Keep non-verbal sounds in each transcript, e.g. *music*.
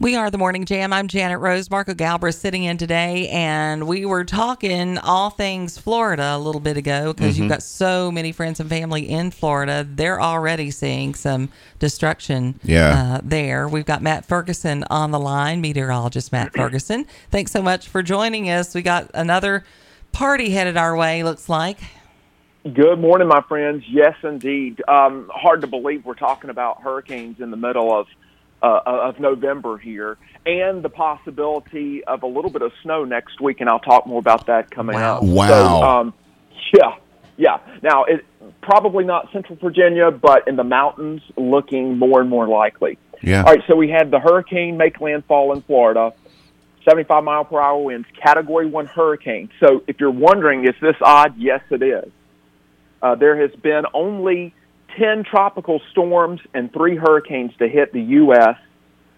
We are the Morning Jam. I'm Janet Rose. Marco Galbraith sitting in today, and we were talking all things Florida a little bit ago because Mm-hmm. you've got so many friends and family in Florida. They're already seeing some destruction Yeah. uh, there. We've got Matt Ferguson on the line, meteorologist Matt Ferguson. Thanks so much for joining us. We got another party headed our way, looks like. Good morning, my friends. Yes, indeed. Um, hard to believe we're talking about hurricanes in the middle of uh, of November here, and the possibility of a little bit of snow next week. And I'll talk more about that coming Wow. up. Wow. So, um, yeah, yeah. Now, it, probably not Central Virginia, but in the mountains, looking more and more likely. Yeah. All right. So we had the hurricane make landfall in Florida. 75 mile per hour winds, category one hurricane. So if you're wondering, is this odd? Yes, it is. Uh, there has been only 10 tropical storms and three hurricanes to hit the U.S.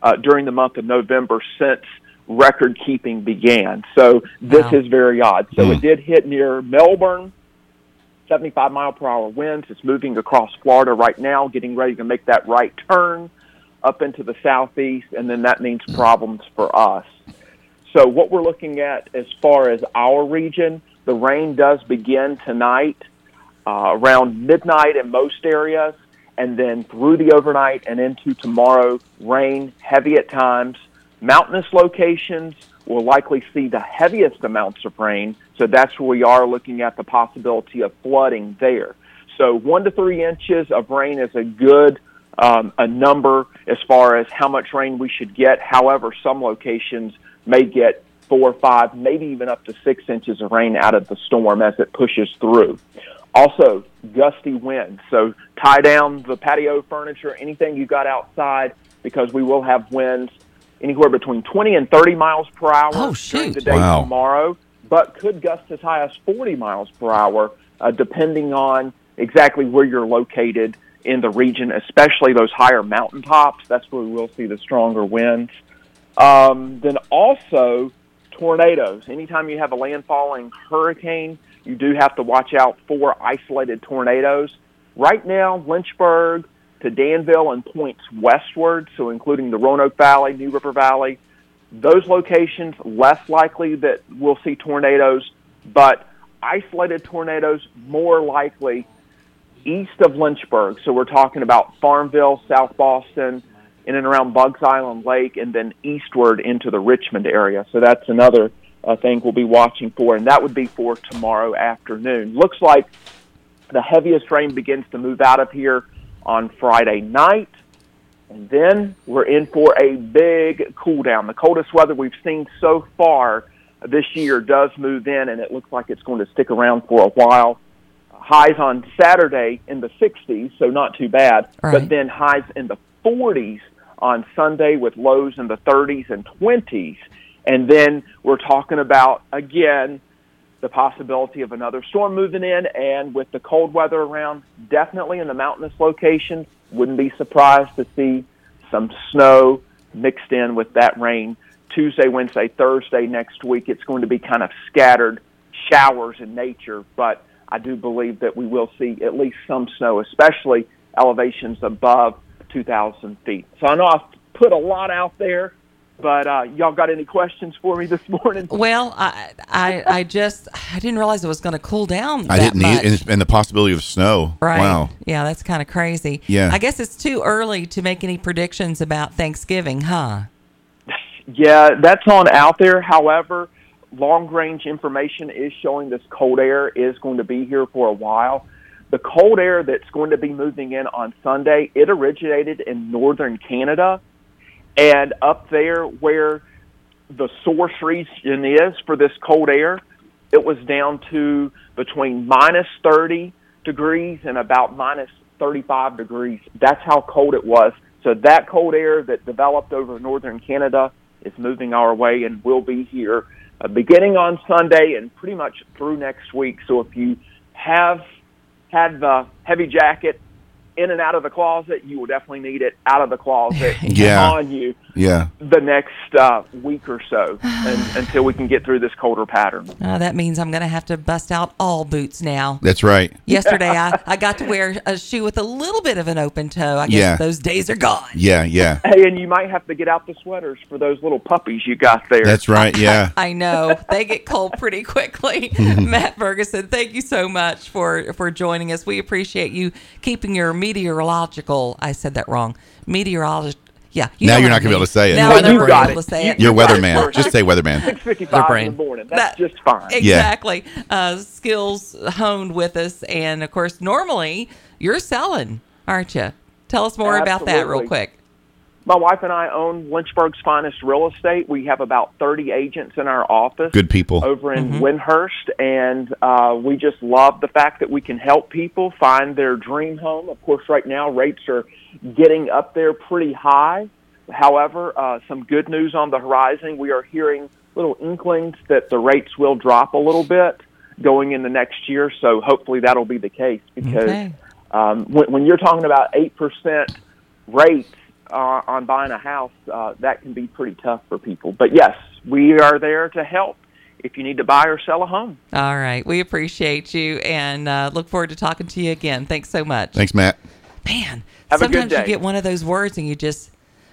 Uh, during the month of November since record keeping began. So this Wow. is very odd. So Hmm. it did hit near Melbourne, 75 mile per hour winds. It's moving across Florida right now, getting ready to make that right turn up into the southeast, and then that means problems for us. So what we're looking at as far as our region, the rain does begin tonight uh, around midnight in most areas, and then through the overnight and into tomorrow, rain heavy at times. Mountainous locations will likely see the heaviest amounts of rain, so that's where we are looking at the possibility of flooding there. So one to three inches of rain is a good um, a number as far as how much rain we should get. However, some locations may get four, or five, maybe even up to six inches of rain out of the storm as it pushes through. Also, gusty winds. So tie down the patio furniture, anything you got outside, because we will have winds anywhere between 20 and 30 miles per hour Oh, during shoot. the day Wow. tomorrow, but could gust as high as 40 miles per hour, uh, depending on exactly where you're located in the region, especially those higher mountaintops. That's where we will see the stronger winds. Um, then also tornadoes. Anytime you have a landfalling hurricane, you do have to watch out for isolated tornadoes. Right now, Lynchburg to Danville and points westward, so including the Roanoke Valley, New River Valley, those locations less likely that we'll see tornadoes, but isolated tornadoes more likely east of Lynchburg. So we're talking about Farmville, South Boston, in and around Buggs Island Lake, and then eastward into the Richmond area. So that's another uh, thing we'll be watching for, and that would be for tomorrow afternoon. Looks like the heaviest rain begins to move out of here on Friday night. And then we're in for a big cool down. The coldest weather we've seen so far this year does move in, and it looks like it's going to stick around for a while. Highs on Saturday in the 60s, so not too bad, Right. but then highs in the 40s on Sunday with lows in the 30s and 20s. And then we're talking about, again, the possibility of another storm moving in, and with the cold weather around, definitely in the mountainous locations, wouldn't be surprised to see some snow mixed in with that rain. Tuesday, Wednesday, Thursday next week, it's going to be kind of scattered showers in nature, but I do believe that we will see at least some snow, especially elevations above 2,000 feet. So I know I've put a lot out there, but uh, y'all got any questions for me this *laughs* morning? Well, I, I, I just I didn't realize it was going to cool down. I didn't much. need, and, and the possibility of snow. Right. Wow. Yeah, that's kind of crazy. Yeah. I guess it's too early to make any predictions about Thanksgiving, huh? *laughs* Yeah, that's on out there. However, long range information is showing this cold air is going to be here for a while. The cold air that's going to be moving in on Sunday, it originated in northern Canada and up there where the source region is for this cold air, it was down to between minus 30 degrees and about minus 35 degrees. That's how cold it was. So that cold air that developed over northern Canada is moving our way and will be here uh, beginning on Sunday and pretty much through next week. So if you have had the heavy jacket in and out of the closet, you will definitely need it out of the closet *laughs* Yeah. on you Yeah. the next uh, week or so *sighs* and, until we can get through this colder pattern. Uh, that means I'm going to have to bust out all boots now. That's right. Yesterday, I, I got to wear a shoe with a little bit of an open toe. I guess Yeah. those days are gone. Yeah, yeah. Hey, and you might have to get out the sweaters for those little puppies you got there. That's right. Yeah. *laughs* I know they get cold pretty quickly. *laughs* Matt Ferguson, thank you so much for for joining us. We appreciate you keeping your meteorological. I said that wrong. Meteorologist. Yeah. you Now you're not gonna be able to say it. Now Well, I'm not you gonna got be able it. to say You- it. You're you got it weatherman. Just say weatherman. 655 Their fifty-five in the morning. That- That's just fine. Yeah. Exactly. Uh, skills honed with us, and of course, normally you're selling, aren't you? Tell us more about that real quick. My wife and I own Lynchburg's finest real estate. We have about 30 agents in our office. Good people. over in Wyndhurst, and uh, we just love the fact that we can help people find their dream home. Of course, right now rates are getting up there pretty high. However, uh, some good news on the horizon. We are hearing little inklings that the rates will drop a little bit going into next year. So hopefully that'll be the case because Okay. um, when, when you're talking about eight percent rates uh, on buying a house, uh, that can be pretty tough for people. But yes, we are there to help if you need to buy or sell a home. All right. We appreciate you and uh, look forward to talking to you again. Thanks so much. Thanks, Matt. Man, Have a good sometimes you get one of those words and you just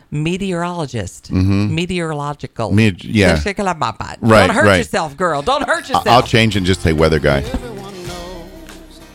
meteorologist, meteorological. Me- yeah. Right, Right, Don't hurt right. yourself, girl. Don't hurt yourself. I'll change and just say weather guy.